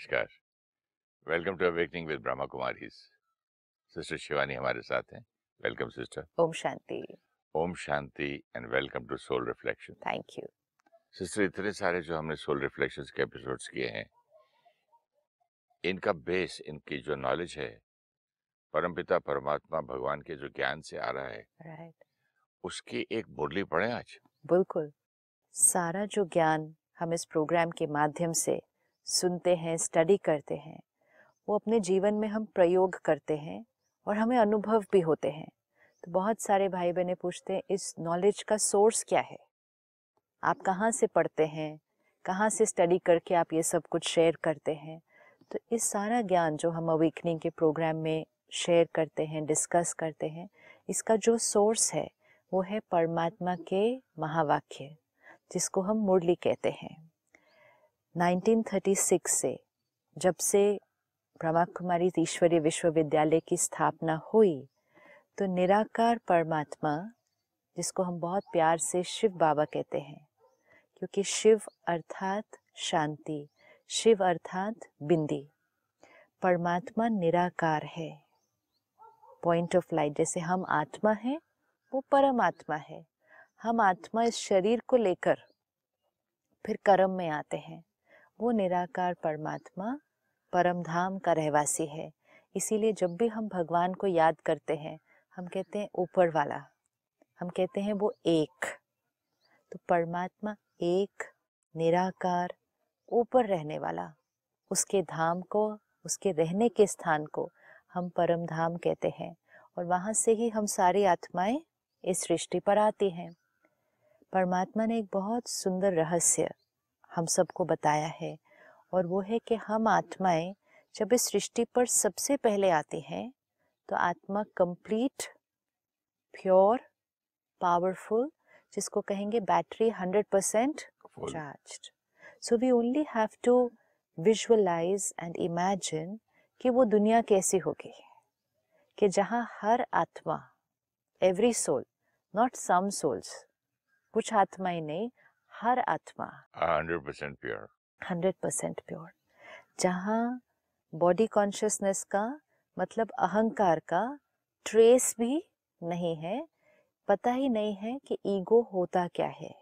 नमस्कार। Welcome to awakening with Brahma Kumaris sister Shivani हमारे साथ हैं। Welcome sister. Om Shanti. Om Shanti and welcome to soul reflection. Thank you. Sister इतने सारे जो हमने सोल रिफ्लेक्शंस के एपिसोड्स किए हैं इनका बेस इनकी जो नॉलेज है परमपिता परमात्मा भगवान के जो ज्ञान से आ रहा है राइट उसकी एक मुरली पढ़े आज। बिल्कुल। सारा जो ज्ञान हम इस प्रोग्राम के माध्यम से सुनते हैं स्टडी करते हैं। वो अपने जीवन में हम प्रयोग करते हैं और हमें अनुभव भी होते हैं। तो बहुत सारे भाई बहनें पूछते हैं, इस नॉलेज का सोर्स क्या है? आप कहाँ से पढ़ते हैं? कहाँ से स्टडी करके आप ये सब कुछ शेयर करते हैं? तो इस सारा ज्ञान जो हम अवेकनिंग के प्रोग्राम में शेयर करते हैं डिस्कस करते हैं, इसका जो सोर्स है, वो है परमात्मा के महावाक्य, जिसको हम मुरली कहते हैं। 1936 से, जब से ब्रह्मा कुमारी ईश्वरीय विश्वविद्यालय की स्थापना हुई तो निराकार परमात्मा, जिसको हम बहुत प्यार से शिव बाबा कहते हैं, क्योंकि शिव अर्थात शांति, शिव अर्थात बिंदी, परमात्मा निराकार है। पॉइंट ऑफ़ लाइट जैसे हम आत्मा हैं, वो परमात्मा है। हम आत्मा इस शरीर को लेकर फिर कर्म में आते हैं। वो निराकार परमात्मा परम धाम का रहवासी है। इसीलिए जब भी हम भगवान को याद करते हैं, हम कहते हैं ऊपर वाला। हम कहते हैं वो एक। तो परमात्मा एक, निराकार, ऊपर रहने वाला। उसके धाम को, उसके रहने के स्थान को हम परम धाम कहते हैं और वहाँ से ही हम सारी आत्माएँ इस सृष्टि पर आती हैं। परमात्मा ने एक बहुत सुंदर रहस्य हम सबको बताया है और वो है कि हम आत्माएँ जब इस सृष्टि पर सबसे पहले आती हैं तो आत्मा कंप्लीट प्योर पावरफुल जिसको कहेंगे battery hundred percent charge so we only have to visualise and imagine कि वो दुनिया कैसी होगी। कि जहाँ हर आत्मा every soul not some souls कुछ आत्माएँ नहीं हर आत्मा hundred percent pure hundred percent pure जहाँ बॉडी कॉन्शियसनेस का मतलब अहंकार का ट्रेस भी नहीं है पता ही नहीं है कि ईगो होता क्या है।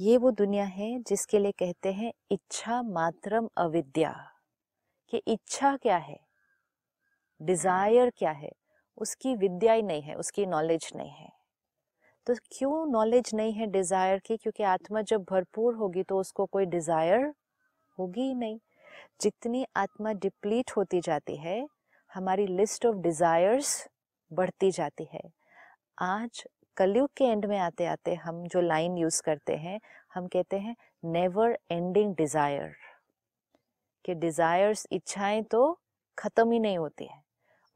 ये वो दुनिया है जिसके लिए कहते हैं इच्छा मात्रम अविद्या। कि इच्छा क्या है? डिज़ायर क्या है? उसकी विद्या ही नहीं है उसकी नॉलेज नहीं है। तो क्यों नॉलेज नहीं है डिज़ायर की? क्योंकि आत्मा जब भरपूर होगी तो उसको कोई डिज़ायर होगी ही नहीं। जितनी आत्मा डिप्लीट होती जाती है, हमारी लिस्ट ऑफ़ डिजायर्स बढ़ती जाती है। आज कलयुग के एंड में आते आते हम जो लाइन यूज़ करते हैं, हम कहते हैं नेवर एंडिंग डिज़ायर कि डिजायर्स इच्छाएँ तो खत्म ही नहीं होती है।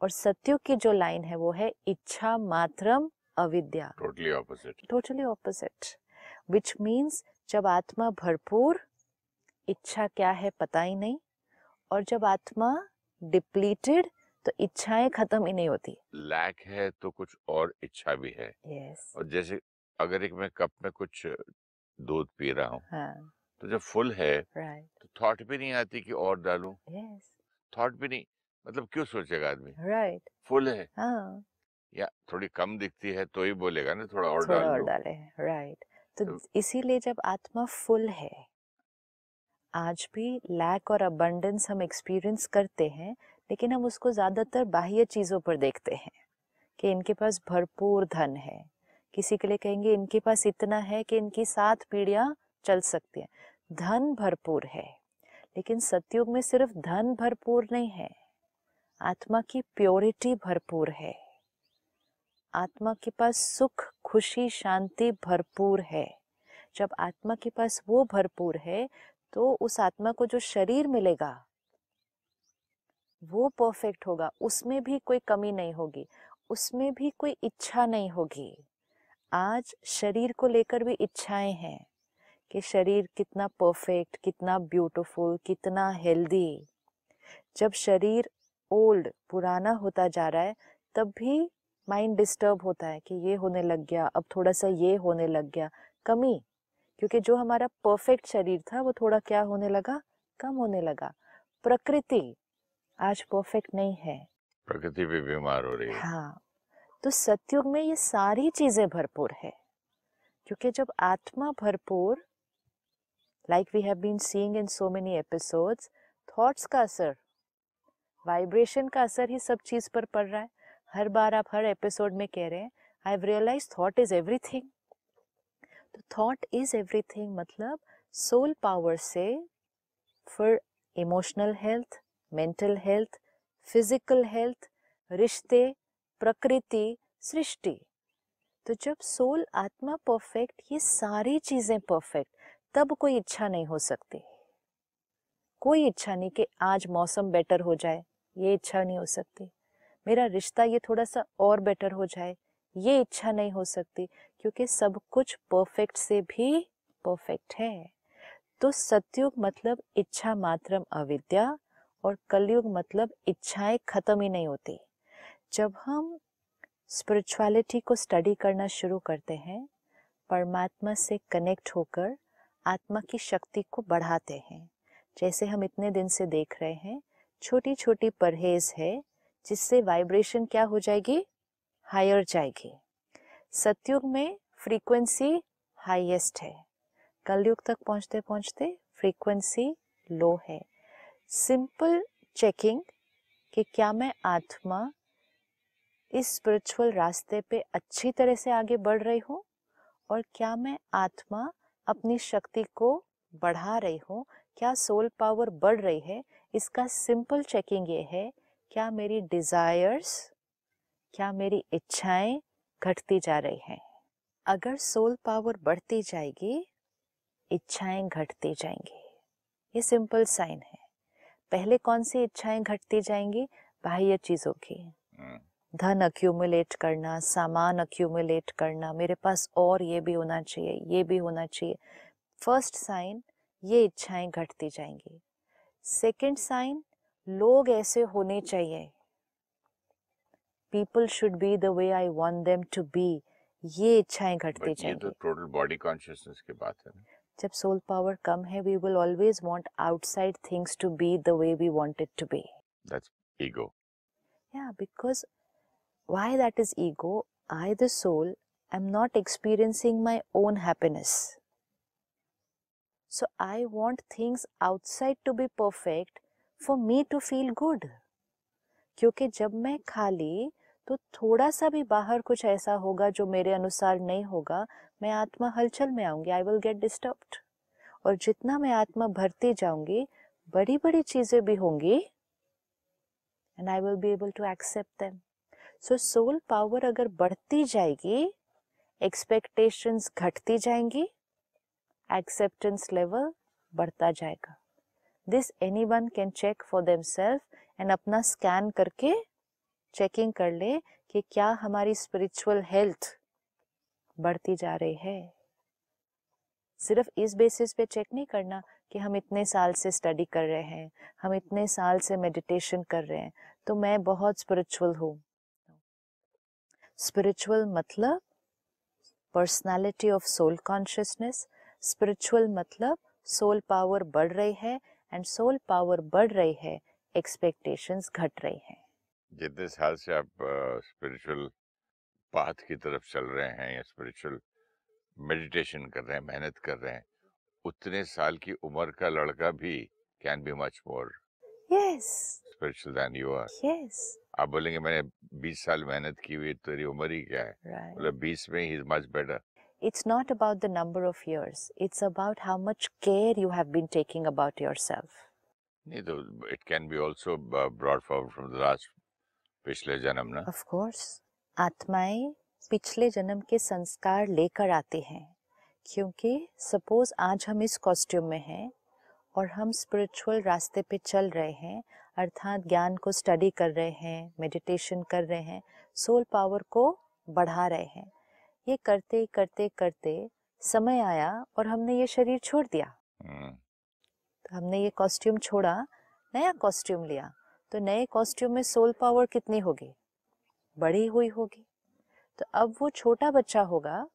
और सत्युग की जो लाइन है वो है इच्छा मात्रम अविद्या। Totally opposite totally opposite which means जब आत्मा भरपूर इच्छा क्या है पता ही नहीं और जब आत्मा डिप्लीटेड तो इच्छाएँ खत्म ही नहीं होती। लैक है तो कुछ और इच्छा भी है। यस और जैसे अगर एक मैं कप में कुछ दूध पी रहा हूँ हाँ। तो जब फुल है राइट तो थॉट भी नहीं आती कि और डालूं। यस थॉट भी नहीं मतलब क्यों सोचेगा आदमी? राइट फुल है। हाँ। या थोड़ी कम दिखती है तो ही बोलेगा ना थोड़ा और थोड़ा डाल और डाले राइट तो तो- इसीलिए जब आत्मा फुल है आज भी लैक और अबंडेंस हम एक्सपीरियंस करते हैं लेकिन हम उसको ज़्यादातर बाह्य चीज़ों पर देखते हैं कि इनके पास भरपूर धन है। किसी के लिए कहेंगे इनके पास इतना है कि इनकी सात पीढ़ियाँ चल सकती हैं। धन भरपूर है लेकिन सतयुग में सिर्फ़ धन भरपूर नहीं है आत्मा की प्योरिटी भरपूर है। आत्मा के पास सुख, खुशी, शांति भरपूर है। जब आत्मा के पास वो भरपूर है तो उस आत्मा को जो शरीर मिलेगा, वो परफेक्ट होगा। उसमें भी कोई कमी नहीं होगी, उसमें भी कोई इच्छा नहीं होगी। आज शरीर को लेकर भी इच्छाएँ हैं कि शरीर कितना परफेक्ट कितना ब्यूटीफुल कितना हेल्दी जब शरीर ओल्ड पुराना होता जा रहा है, तब भी माइंड डिस्टर्ब होता है कि ये होने लग गया अब थोड़ा सा ये होने लग गया कमी। क्योंकि जो हमारा परफेक्ट शरीर था वो थोड़ा क्या होने लगा? कम होने लगा। प्रकृति आज परफेक्ट नहीं है। प्रकृति भी बीमार हो रही है। हाँ। तो सतयुग में ये सारी चीज़ें भरपूर है। क्योंकि जब आत्मा भरपूर like we have been seeing in so many episodes thoughts का असर वाइब्रेशन का असर ही सब चीज़ पर पड़ रहा है। हर बार आप हर एपिसोड में कह रहे हैं I have realise thought is everything तो थॉट इज़ एवरीथिंग मतलब सोल पावर से for emotional health mental health physical health रिश्ते, प्रकृति, सृष्टि। तो जब सोल आत्मा परफेक्ट ये सारी चीज़ें परफेक्ट तब कोई इच्छा नहीं हो सकती। कोई इच्छा नहीं कि आज मौसम बेटर हो जाए, ये इच्छा नहीं हो सकती। मेरा रिश्ता ये थोड़ा सा और बेटर हो जाए, ये इच्छा नहीं हो सकती, क्योंकि सब कुछ परफेक्ट से भी परफेक्ट है। तो सत्युग मतलब इच्छा मात्रम अविद्या और कलयुग मतलब इच्छाएँ खत्म ही नहीं होती। जब हम स्पिरिचुअलिटी को स्टडी करना शुरू करते हैं, परमात्मा से कनेक्ट होकर आत्मा की शक्ति को बढ़ाते हैं। जैसे हम इतने दिन से देख रहे हैं छोटी छोटी परहेज है जिससे वाइब्रेशन क्या हो जाएगी? हायर जाएगी। सतयुग में फ्रीक्वेंसी हाईएस्ट है। कलयुग तक पहुँचते पहुँचते फ्रीक्वेंसी लो है। सिंपल चेकिंग कि क्या मैं आत्मा इस स्पिरिचुअल रास्ते पे अच्छी तरह से आगे बढ़ रही हूँ? और क्या मैं आत्मा अपनी शक्ति को बढ़ा रही हूँ? क्या सोल पावर बढ़ रही है? इसका सिंपल चेकिंग ये है क्या मेरी डिजायर्स क्या मेरी इच्छाएँ घटती जा रही हैं? अगर सोल पावर बढ़ती जाएगी इच्छाएँ घटती जाएँगी। ये सिंपल साइन है। पहले कौन सी इच्छाएँ घटती जाएँगी? बाह्य चीज़ों की। हम्म, धन अक्यूमुलेट करना सामान अक्यूमुलेट करना मेरे पास और ये भी होना चाहिए ये भी होना चाहिए। फ़र्स्ट साइन ये इच्छाएँ घटती जाएँगी। सेकंड साइन लोग ऐसे होने चाहिए। People should be the way I want them to be ये इच्छाएँ घटती ये तो टोटल बॉडी कॉन्शियसनेस की बात है जब सोल पावर कम है we will always want outside things to be the way we want it to be that's ego Yeah, because why that is ego? I, the soul, am not experiencing my own happiness. So I want things outside to be perfect for me to feel good क्योंकि जब मैं खाली तो थोड़ा सा भी बाहर कुछ ऐसा होगा जो मेरे अनुसार नहीं होगा। मैं आत्मा हलचल में आऊँगी आई विल गेट डिस्टर्ब्ड और जितना मैं आत्मा भरती जाऊँगी बड़ी बड़ी चीज़ें भी होंगी and I will be able to accept them. So soul power अगर बढ़ती जाएगी एक्सपेक्टेशंस घटती जाएँगी एक्सेप्टेंस लेवल बढ़ता जाएगा। This anyone can check for themselves and अपना स्कैन करके चेकिंग कर ले कि क्या हमारी स्पिरिचुअल हेल्थ बढ़ती जा रही है। सिर्फ़ इस बेसिस पे चेक नहीं करना कि हम इतने साल से स्टडी कर रहे हैं, हम इतने साल से मेडिटेशन कर रहे हैं तो मैं बहुत स्पिरिचुअल हूँ। स्पिरिचुअल मतलब personality of soul consciousness spiritual मतलब सोल पावर बढ़ रही है एंड सोल पावर बढ़ रही है एक्सपेक्टेशंस घट रही हैं। जितने साल से आप स्पिरिचुअल पाथ की तरफ़ चल रहे हैं या स्पिरिचुअल मेडिटेशन कर रहे हैं मेहनत कर रहे हैं उतने साल की उम्र का लड़का भी can be much more yes spiritual than you are yes आप बोलेंगे मैंने 20 साल मेहनत की हुई तेरी उम्र ही क्या है? मतलब 20 में ही is much better it's not about the number of years. It's about how much care you have been taking about yourself. नहीं तो it can be also brought forward from the last पिछले जन्म ना। ऑफ़ कोर्स आत्माएँ पिछले जन्म के संस्कार लेकर आते हैं क्योंकि सपोज़ आज हम इस कॉस्ट्यूम में हैं और हम स्पिरिचुअल रास्ते पे चल रहे हैं अर्थात ज्ञान को स्टडी कर रहे हैं मेडिटेशन कर रहे हैं सोल पावर को बढ़ा रहे हैं। ये करते करते करते समय आया और हमने ये शरीर छोड़ दिया। तो हमने ये कॉस्ट्यूम छोड़ा नया कॉस्ट्यूम लिया। तो नए कॉस्ट्यूम में सोल पावर कितनी होगी? बड़ी हुई होगी। तो अब वो छोटा बच्चा होगा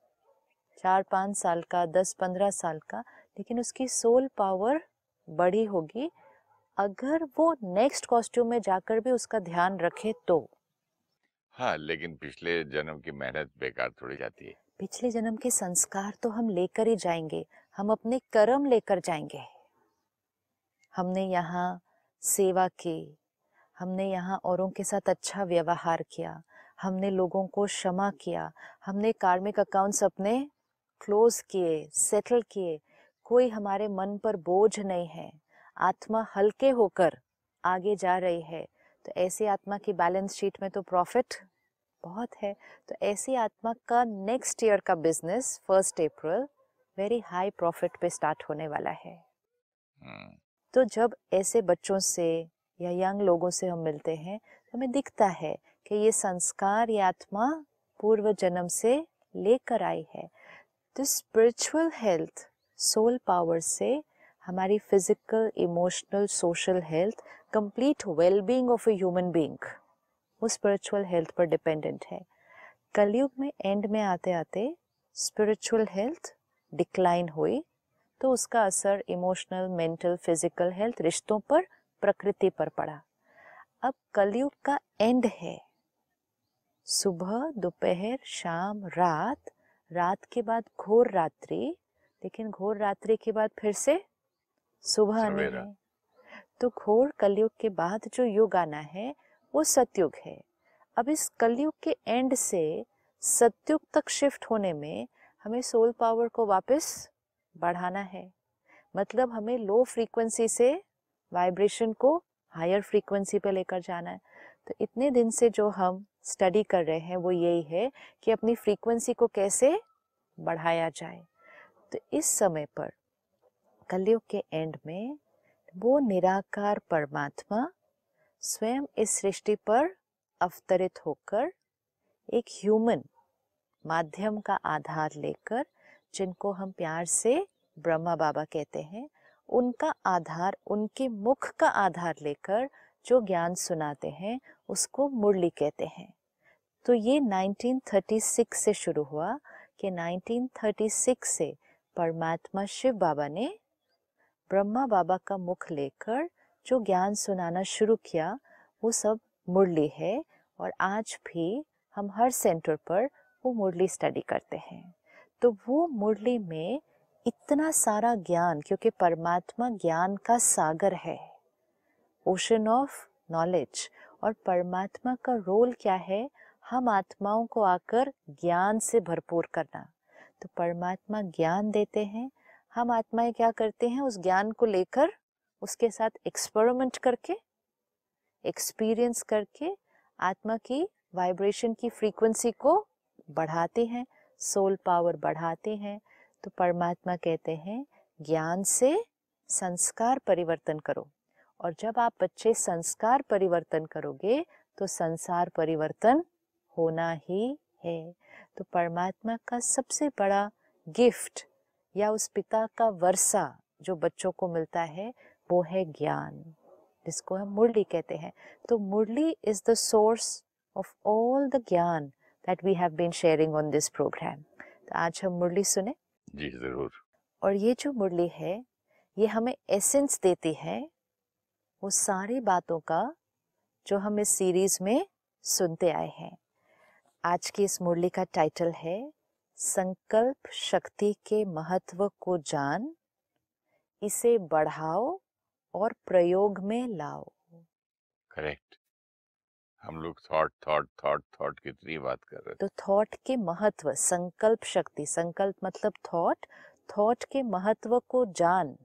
चार पाँच साल का दस पंद्रह साल का लेकिन उसकी सोल पावर बड़ी होगी। अगर वो नेक्स्ट कॉस्ट्यूम में जाकर भी उसका ध्यान रखे तो। हाँ लेकिन पिछले जन्म की मेहनत बेकार थोड़ी जाती है। पिछले जन्म के संस्कार तो हम लेकर ही जाएँगे, हम अपने कर्म लेकर जाएँगे। हमने यहाँ सेवा की, हमने यहाँ औरों के साथ अच्छा व्यवहार किया, हमने लोगों को क्षमा किया, हमने कार्मिक अकाउंट्स अपने क्लोज किए, सेटल किए। कोई हमारे मन पर बोझ नहीं है, आत्मा हल्के होकर आगे जा रही है तो ऐसी आत्मा की बैलेंस शीट में तो प्रॉफिट बहुत है। तो ऐसी आत्मा का नेक्स्ट ईयर का business first April very high profit पे स्टार्ट होने वाला है। हम्म, तो जब ऐसे बच्चों से या यंग लोगों से हम मिलते हैं तो हमें दिखता है कि ये संस्कार ये आत्मा पूर्व जन्म से लेकर आई है। तो स्पिरिचुअल हेल्थ सोल पावर से हमारी physical emotional social health complete wellbeing of a human being वो स्पिरिचुअल हेल्थ पर डिपेंडेंट है। कलयुग में एंड में आते आते स्पिरिचुअल हेल्थ डिक्लाइन हुई तो उसका असर इमोशनल मेंटल फ़िज़िकल हेल्थ रिश्तों पर, प्रकृति पर पड़ा। अब कलयुग का एंड है। सुबह, दोपहर, शाम, रात रात के बाद घोर रात्रि, लेकिन घोर रात्रि के बाद फिर से सुबह आनी सवेरा। है तो घोर कलयुग के बाद जो युग आना है वो सतयुग है। अब इस कलयुग के एंड से सतयुग तक शिफ्ट होने में हमें सोल पावर को वापस बढ़ाना है। मतलब हमें लो फ्रीक्वेंसी से वाइब्रेशन को हायर फ्रीक्वेंसी पे लेकर जाना है। तो इतने दिन से जो हम स्टडी कर रहे हैं वो यही है कि अपनी फ्रीक्वेंसी को कैसे बढ़ाया जाए। तो इस समय पर कलयुग के एंड में वो निराकार परमात्मा स्वयं इस सृष्टि पर अवतरित होकर एक ह्यूमन माध्यम का आधार लेकर, जिनको हम प्यार से ब्रह्मा बाबा कहते हैं, उनका आधार, उनके मुख का आधार लेकर जो ज्ञान सुनाते हैं, उसको मुरली कहते हैं। तो ये 1936 से शुरू हुआ कि 1936 से परमात्मा शिव बाबा ने ब्रह्मा बाबा का मुख लेकर जो ज्ञान सुनाना शुरू किया, वो सब मुरली है और आज भी हम हर सेंटर पर वो मुरली स्टडी करते हैं। तो वो मुरली में इतना सारा ज्ञान, क्योंकि परमात्मा ज्ञान का सागर है ओशन ऑफ़ नॉलेज और परमात्मा का रोल क्या है? हम आत्माओं को आकर ज्ञान से भरपूर करना। तो परमात्मा ज्ञान देते हैं हम आत्माएँ क्या करते हैं उस ज्ञान को लेकर? उसके साथ एक्सपेरिमेंट करके एक्सपीरियंस करके आत्मा की वाइब्रेशन की फ्रीक्वेंसी को बढ़ाते हैं सोल पावर बढ़ाते हैं। तो परमात्मा कहते हैं, ज्ञान से संस्कार परिवर्तन करो। और जब आप बच्चे संस्कार परिवर्तन करोगे तो संसार परिवर्तन होना ही है। तो परमात्मा का सबसे बड़ा गिफ्ट या उस पिता का वर्षा जो बच्चों को मिलता है वो है ज्ञान जिसको हम मुरली कहते हैं। तो Murli is the source of all the gyan that we have been sharing on this programme तो आज हम मुरली सुने। जी ज़रूर। और ये जो मुरली है ये हमें एसेंस देती है वो सारी बातों का जो हम इस सीरीज़ में सुनते आए हैं। आज की इस मुरली का टाइटल है संकल्प शक्ति के महत्व को जान इसे बढ़ाओ और प्रयोग में लाओ। करेक्ट। हम लोग थॉट थॉट थॉट थॉट कितनी बात कर रहे तो थॉट के महत्व संकल्प शक्ति संकल्प मतलब थॉट थॉट के महत्व को जान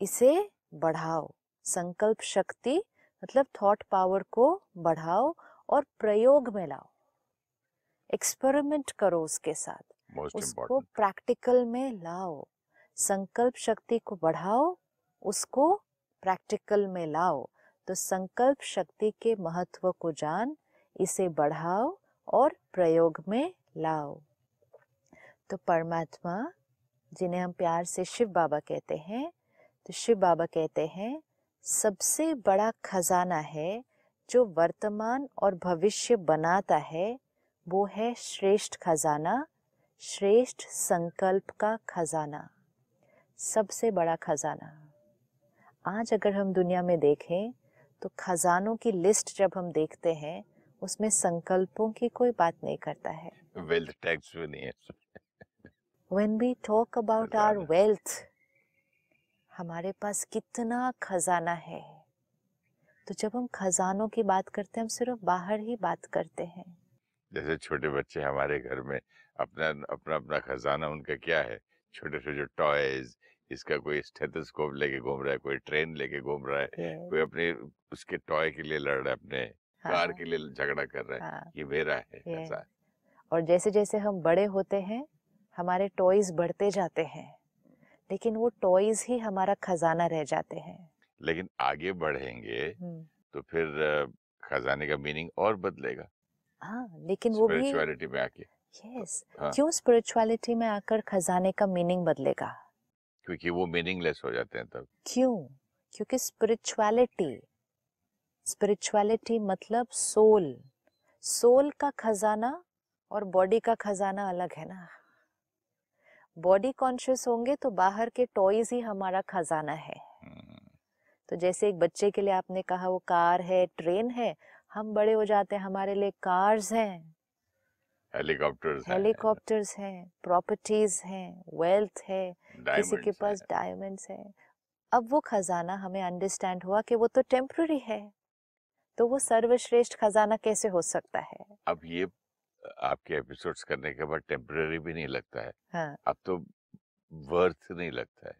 इसे बढ़ाओ। संकल्प शक्ति मतलब थॉट पावर को बढ़ाओ और प्रयोग में लाओ। एक्सपेरिमेंट करो उसके साथ। मोस्ट उसको प्रैक्टिकल में लाओ। संकल्प शक्ति को बढ़ाओ उसको प्रैक्टिकल में लाओ। तो संकल्प शक्ति के महत्व को जान इसे बढ़ाओ और प्रयोग में लाओ। तो परमात्मा जिन्हें हम प्यार से शिव बाबा कहते हैं तो शिव बाबा कहते हैं सबसे बड़ा खजाना है जो वर्तमान और भविष्य बनाता है वो है श्रेष्ठ खजाना श्रेष्ठ संकल्प का खजाना सबसे बड़ा खजाना। आज अगर हम दुनिया में देखें तो खजानों की लिस्ट जब हम देखते हैं उसमें संकल्पों की कोई बात नहीं करता है। वेल्थ टैक्स भी नहीं है। When we talk about our खजाना। wealth हमारे पास कितना खजाना है। तो जब हम खजानों की बात करते हैं हम सिर्फ़ बाहर ही बात करते हैं। जैसे छोटे बच्चे हमारे घर में अपना अपना अपना खजाना उनका क्या है? छोटे छोटे टॉयज इसका कोई स्टेथोस्कोप लेके घूम रहा है कोई ट्रेन लेके घूम रहा है कोई अपने उसके टॉय के लिए लड़ रहा है अपने कार हाँ, के लिए झगड़ा कर रहा है हाँ। ये मेरा है ऐसा और जैसे जैसे हम बड़े होते हैं हमारे टॉयज बढ़ते जाते हैं लेकिन वो टॉयज ही हमारा खजाना रह जाते हैं। लेकिन आगे बढ़ेंगे हम्म, तो फिर खजाने का मीनिंग और बदलेगा। हाँ लेकिन वो भी स्पिरिचुअलिटी में आके। यस हाँ। क्यों स्पिरिचुअलिटी में आकर खजाने का मीनिंग बदलेगा? क्योंकि वो मीनिंगलेस हो जाते हैं तब। क्यों? क्योंकि स्पिरिचुअलिटी स्पिरिचुअलिटी मतलब सोल सोल का खजाना और बॉडी का खजाना अलग है ना। बॉडी कॉन्शियस होंगे तो बाहर के टॉयज ही हमारा खजाना है। हम्म, तो जैसे एक बच्चे के लिए आपने कहा वो कार है ट्रेन है हम बड़े हो जाते हैं हमारे लिए कार्स हैं। हेलीकॉप्टर्स हैं, हेलीकॉप्टर्स हैं प्रॉपर्टीज़ हैं वेल्थ है किसी के पास। डायमंड्स है। अब वो खजाना हमें अंडरस्टैंड हुआ कि वो तो टेम्पररी है। तो वो सर्वश्रेष्ठ खजाना कैसे हो सकता है? अब ये आपके एपिसोड्स करने के बाद टेम्पररी भी नहीं लगता है। हाँ। अब तो वर्थ नहीं लगता है।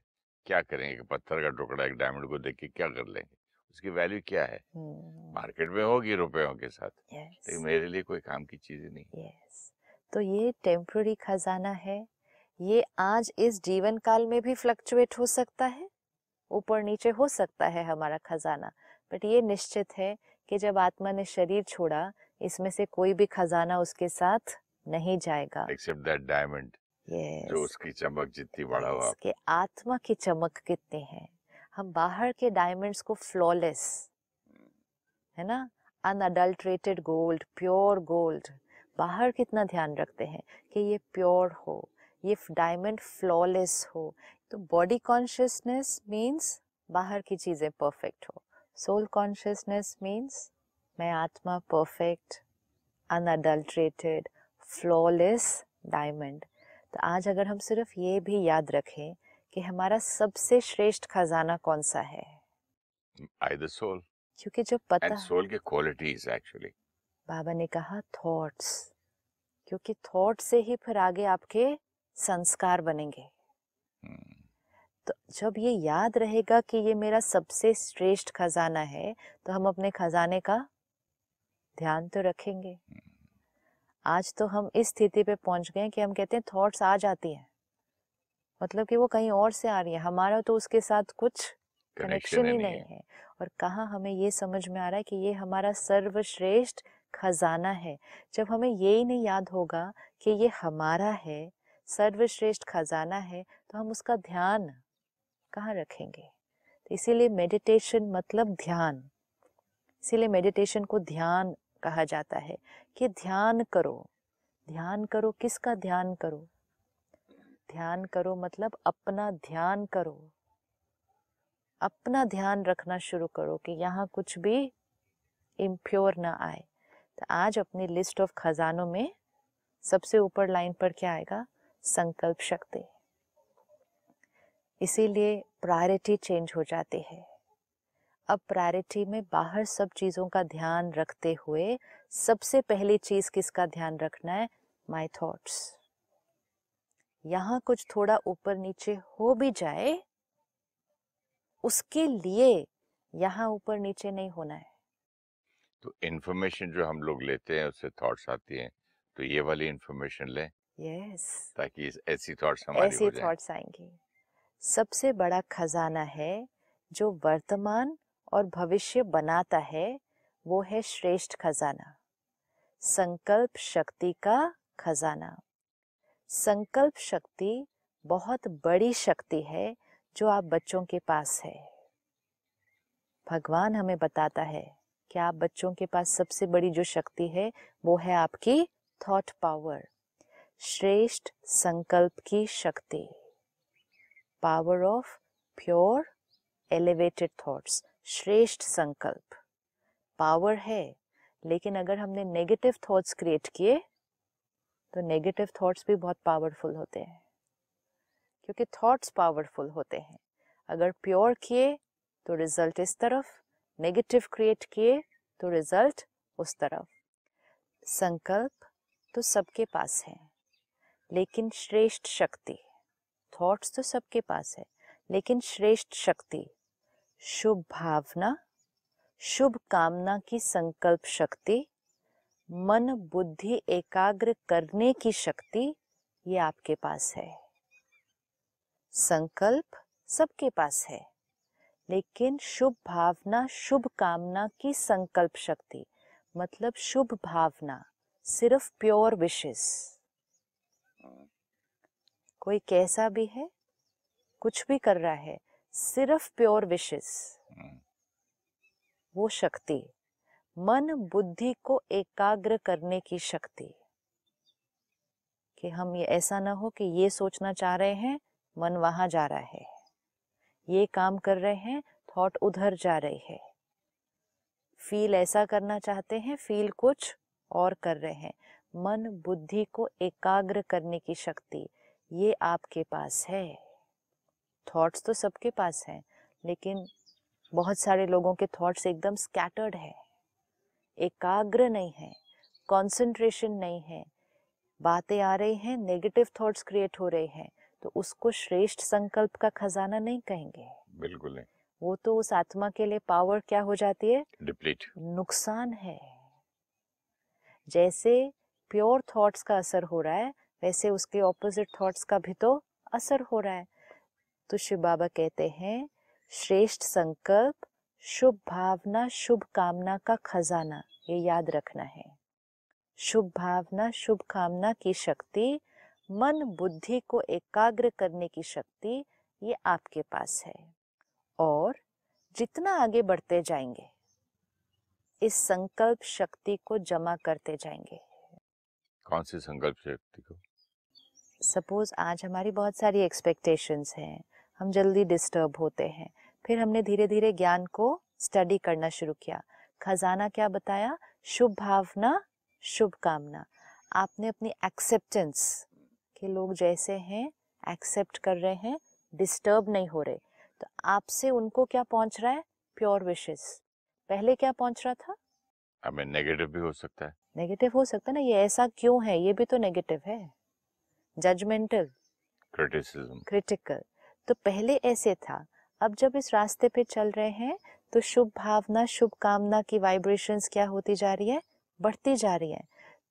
क्या करेंगे पत्थर का टुकड़ा एक डायमंड को देख के क्या कर लेंगे? उसकी वैल्यू क्या है? हम्म, मार्केट में होगी रुपयों के साथ yes, लेकिन मेरे लिए कोई काम की चीज़ नहीं yes. तो ये टेम्पररी खजाना है ये आज इस जीवन काल में भी फ्लक्चुएट हो सकता है? ऊपर नीचे हो सकता है हमारा खजाना बट ये निश्चित है कि जब आत्मा ने शरीर छोड़ा इसमें से कोई भी खजाना उसके साथ नहीं जाएगा। एक्सेप्ट दैट डायमंड जो उसकी चमक जितनी बड़ा हुआ yes, आत्मा की चमक कितनी है। हम बाहर के डायमंड्स को फ्लॉलेस है ना? अनअडल्ट्रेटेड गोल्ड प्योर गोल्ड बाहर कितना ध्यान रखते हैं कि ये प्योर हो, ये डायमंड फ्लॉलेस हो। तो बॉडी कॉन्शियसनेस मीन्स बाहर की चीज़ें परफेक्ट हो। सोल कॉन्शियसनेस मीन्स मैं आत्मा परफेक्ट अनअडल्ट्रेटेड फ्लॉलेस डायमंड तो आज अगर हम सिर्फ़ ये भी याद रखें कि हमारा सबसे श्रेष्ठ खजाना कौन सा है? आई द सोल क्योंकि जब पता सोल के क्वालिटीज एक्चुअली बाबा ने कहा थॉट्स क्योंकि थॉट से ही फिर आगे आपके संस्कार बनेंगे। तो जब ये याद रहेगा कि ये मेरा सबसे श्रेष्ठ खजाना है तो हम अपने खजाने का ध्यान तो रखेंगे। आज तो हम इस स्थिति पे पहुँच गए कि हम कहते हैं थॉट्स आ जाती हैं। मतलब कि वो कहीं और से आ रही है हमारा तो उसके साथ कुछ कनेक्शन ही नहीं है। और कहाँ हमें ये समझ में आ रहा है कि ये हमारा सर्वश्रेष्ठ खजाना है। जब हमें ये ही नहीं याद होगा कि ये हमारा है सर्वश्रेष्ठ खजाना है तो हम उसका ध्यान कहाँ रखेंगे? तो इसीलिए मेडिटेशन मतलब ध्यान। इसीलिए मेडिटेशन को ध्यान कहा जाता है कि ध्यान करो। ध्यान करो किसका ध्यान करो? ध्यान करो मतलब अपना ध्यान करो। अपना ध्यान रखना शुरू करो कि यहाँ कुछ भी इम्प्योर ना आए। तो आज अपनी लिस्ट ऑफ़ खजानों में सबसे ऊपर लाइन पर क्या आएगा? संकल्प शक्ति। इसीलिए प्रायोरिटी चेंज हो जाती है। अब प्रायोरिटी में बाहर सब चीज़ों का ध्यान रखते हुए सबसे पहली चीज़ किसका ध्यान रखना है? माय थॉट्स यहाँ कुछ थोड़ा ऊपर नीचे हो भी जाए उसके लिए यहाँ ऊपर नीचे नहीं होना है। तो इन्फॉर्मेशन जो हम लोग लेते हैं उससे थॉट्स आती हैं तो ये वाली इन्फॉर्मेशन लें। यस ताकि ऐसी थॉट्स हमारी ऐसे थॉट्स आएँगे। सबसे बड़ा खजाना है जो वर्तमान और भविष्य बनाता है वो है श्रेष्ठ खजाना। संकल्प शक्ति का खजाना। संकल्प शक्ति बहुत बड़ी शक्ति है जो आप बच्चों के पास है। भगवान हमें बताता है कि आप बच्चों के पास सबसे बड़ी जो शक्ति है, वो है आपकी थॉट पावर श्रेष्ठ संकल्प की शक्ति। Power of pure elevated thoughts श्रेष्ठ संकल्प। पावर है, लेकिन अगर हमने नेगेटिव थॉट्स क्रिएट किए तो नेगेटिव थॉट्स भी बहुत पावरफुल होते हैं। क्योंकि थॉट्स पावरफुल होते हैं। अगर प्योर किए तो रिज़ल्ट इस तरफ़ नेगेटिव क्रिएट किए तो रिज़ल्ट उस तरफ़। संकल्प तो सबके पास है, लेकिन श्रेष्ठ शक्ति थॉट्स तो सबके पास है, लेकिन श्रेष्ठ शक्ति, शुभ भावना, शुभ कामना की संकल्प शक्ति मन बुद्धि एकाग्र करने की शक्ति ये आपके पास है। संकल्प सबके पास है लेकिन शुभ भावना शुभ कामना की संकल्प शक्ति मतलब शुभ भावना सिर्फ़ प्योर विशेष। कोई कैसा भी है कुछ भी कर रहा है सिर्फ़ प्योर विशेष। हम्म, वो शक्ति। मन बुद्धि को एकाग्र करने की शक्ति। कि हम ये ऐसा ना हो कि ये सोचना चाह रहे हैं, मन वहाँ जा रहा है। ये काम कर रहे हैं थॉट उधर जा रही है। फील ऐसा करना चाहते हैं फील कुछ और कर रहे हैं। मन बुद्धि को एकाग्र करने की शक्ति, ये आपके पास है। थॉट्स तो सबके पास हैं, लेकिन बहुत सारे लोगों के थॉट्स एकदम स्कैटर्ड है। एकाग्र नहीं है कंसंट्रेशन नहीं है। बातें आ रही हैं नेगेटिव थॉट्स क्रिएट हो रहे हैं तो उसको श्रेष्ठ संकल्प का खजाना नहीं कहेंगे। बिल्कुल नहीं। वो तो उस आत्मा के लिए पावर क्या हो जाती है? डिप्लीट नुकसान है। जैसे प्योर थॉट्स का असर हो रहा है वैसे उसके ऑपोजिट थॉट्स का भी तो असर हो रहा है। तो शिव बाबा कहते हैं श्रेष्ठ संकल्प शुभ भावना शुभ कामना का खजाना। ये याद रखना है। शुभ भावना शुभ कामना की शक्ति मन बुद्धि को एकाग्र करने की शक्ति ये आपके पास है। और जितना आगे बढ़ते जाएँगे इस संकल्प शक्ति को जमा करते जाएँगे। कौन सी संकल्प शक्ति को? सपोज़ आज हमारी बहुत सारी एक्सपेक्टेशंस हैं हम जल्दी डिस्टर्ब होते हैं फिर हमने धीरे धीरे ज्ञान को स्टडी करना शुरू किया। खजाना क्या बताया? शुभ भावना शुभ कामना। आपने अपनी एक्सेप्टेंस के लोग जैसे हैं एक्सेप्ट कर रहे हैं डिस्टर्ब नहीं हो रहे। तो आपसे उनको क्या पहुँच रहा है? प्योर विशेस पहले क्या पहुँच रहा था? हमें नेगेटिव भी हो सकता है। नेगेटिव हो सकता है ना? ये ऐसा क्यों है? ये भी तो नेगेटिव है। जजमेंटल क्रिटिसिज्म क्रिटिकल तो पहले ऐसे था। अब जब इस रास्ते पे चल रहे हैं तो शुभ भावना शुभ कामना की वाइब्रेशंस क्या होती जा रही है? बढ़ती जा रही है।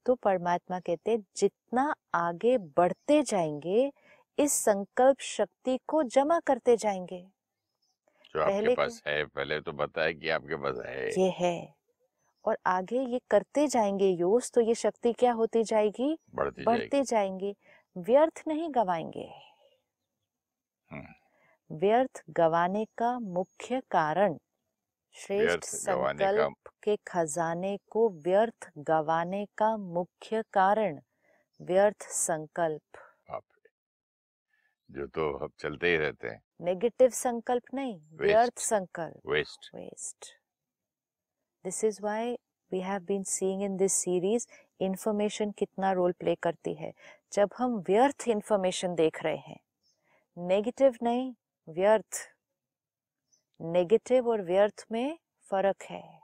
तो परमात्मा कहते हैं, जितना आगे बढ़ते जाएँगे इस संकल्प शक्ति को जमा करते जाएँगे। जो पहले आपके पास है पहले तो बताया कि आपके पास है। ये है। और आगे ये करते जाएँगे यूज़ तो ये शक्ति क्या होती जाएगी? बढ़ती बढ़ते जाएँगे। व्यर्थ नहीं गवाएँगे। हम्म। व्यर्थ गवाने का मुख्य कारण श्रेष्ठ संकल्प के खजाने को व्यर्थ गवाने का मुख्य कारण व्यर्थ संकल्प। जो तो अब चलते ही रहते हैं। नेगेटिव संकल्प नहीं व्यर्थ संकल्प। Waste waste. This is why we have been seeing in this series information कितना रोल प्ले करती है। जब हम व्यर्थ इंफॉर्मेशन देख रहे हैं नेगेटिव नहीं व्यर्थ नेगेटिव और व्यर्थ में फ़र्क है।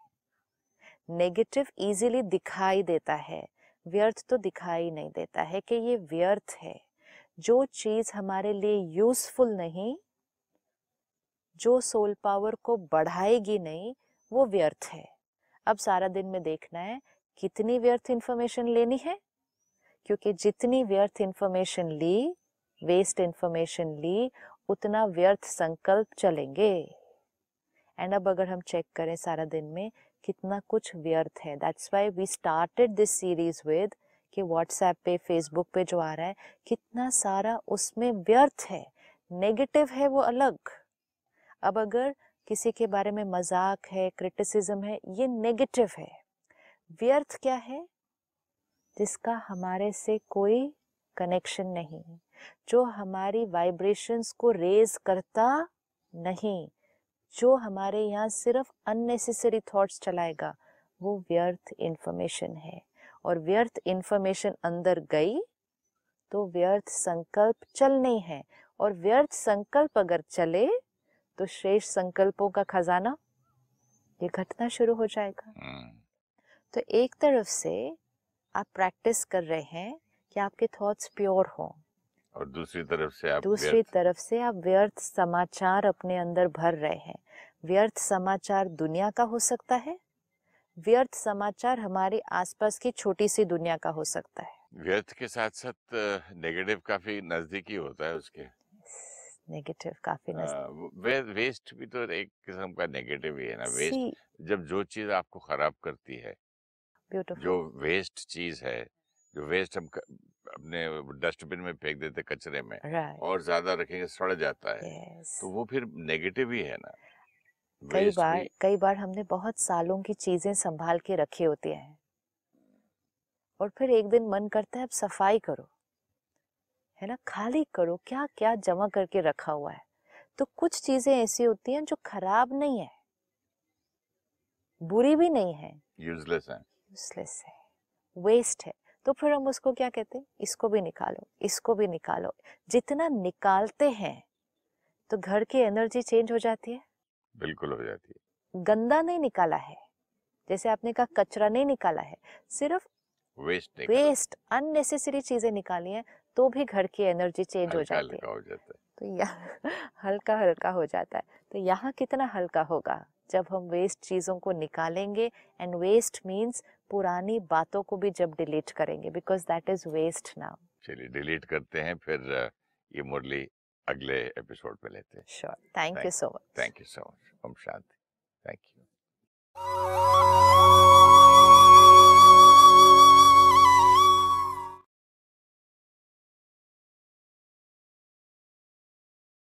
नेगेटिव इजीली दिखाई देता है, व्यर्थ तो दिखाई नहीं देता है कि ये व्यर्थ है। जो चीज़ हमारे लिए यूजफुल नहीं, जो सोल पावर को बढ़ाएगी नहीं, वो व्यर्थ है। अब सारा दिन में देखना है, कितनी व्यर्थ इंफॉर्मेशन लेनी है? क्योंकि जितनी व्यर्थ इंफॉर्मेशन ली वेस्ट इंफॉर्मेशन ली, उतना व्यर्थ संकल्प चलेंगे। एंड अब अगर हम चेक करें सारा दिन में, कितना कुछ व्यर्थ है। That's why we started this series with कि व्हाट्सएप पे फेसबुक पे जो आ रहा है, कितना सारा उसमें व्यर्थ है। नेगेटिव है वो अलग। अब अगर किसी के बारे में मज़ाक है क्रिटिसिज्म है, ये नेगेटिव है। व्यर्थ क्या है? जिसका हमारे से कोई कनेक्शन नहीं। जो हमारी वाइब्रेशंस को रेज करता नहीं। जो हमारे यहाँ सिर्फ़ अननेसेसरी थॉट्स चलाएगा वो व्यर्थ इन्फॉर्मेशन है। और व्यर्थ इन्फॉर्मेशन अंदर गई तो व्यर्थ संकल्प चलने हैं। और व्यर्थ संकल्प अगर चले तो श्रेष्ठ संकल्पों का खजाना ये घटना शुरू हो जाएगा। हम्म, तो एक तरफ़ से आप प्रैक्टिस कर रहे हैं कि आपके थॉट्स प्योर हों। और दूसरी तरफ़ से आप दूसरी तरफ़ से आप व्यर्थ समाचार अपने अंदर भर रहे हैं। व्यर्थ समाचार दुनिया का हो सकता है व्यर्थ समाचार हमारे आसपास की छोटी सी दुनिया का हो सकता है। व्यर्थ के साथ साथ नेगेटिव काफ़ी नजदीकी होता है उसके। नेगेटिव काफ़ी नज़दीक। वे, वेस्ट भी तो एक किस्म का नेगेटिव ही है ना। वेस्ट जब जो चीज़ आपको खराब करती है ब्यूटीफुल जो वेस्ट चीज़ है जो वेस्ट हम अपने डस्टबिन में फेंक देते कचरे में राइट। और ज़्यादा रखेंगे सड़ जाता है। यस। तो वो फिर नेगेटिव ही है ना कई बार कई बार हमने बहुत सालों की चीज़ें संभाल के रखी होती हैं। और फिर एक दिन मन करता है अब सफ़ाई करो। है ना? खाली करो क्या क्या जमा करके रखा हुआ है? तो कुछ चीज़ें ऐसी होती हैं जो खराब नहीं है। बुरी भी नहीं है। यूजलेस है। यूजलेस है। वेस्ट है। तो फिर हम उसको क्या कहते हैं? इसको भी निकालो इसको भी निकालो। जितना निकालते हैं तो घर की एनर्जी चेंज हो जाती है। बिल्कुल हो जाती है। गंदा नहीं निकाला है। जैसे आपने कहा कचरा नहीं निकाला है। सिर्फ़ वेस्ट वेस्ट अननेसेसरी चीज़ें निकाली हैं तो भी घर की एनर्जी चेंज हो जाती है। हो जाता है। तो यहाँ हल्का हल्का हो जाता है। तो यहाँ कितना हल्का होगा? जब हम वेस्ट चीज़ों को निकालेंगे एंड वेस्ट मीन्स पुरानी बातों को भी जब डिलीट करेंगे because that is waste now चलिए डिलीट करते हैं फिर ये मुरली अगले एपिसोड में लेते हैं। Sure thank you so much thank you so much Om Shanti. Thank you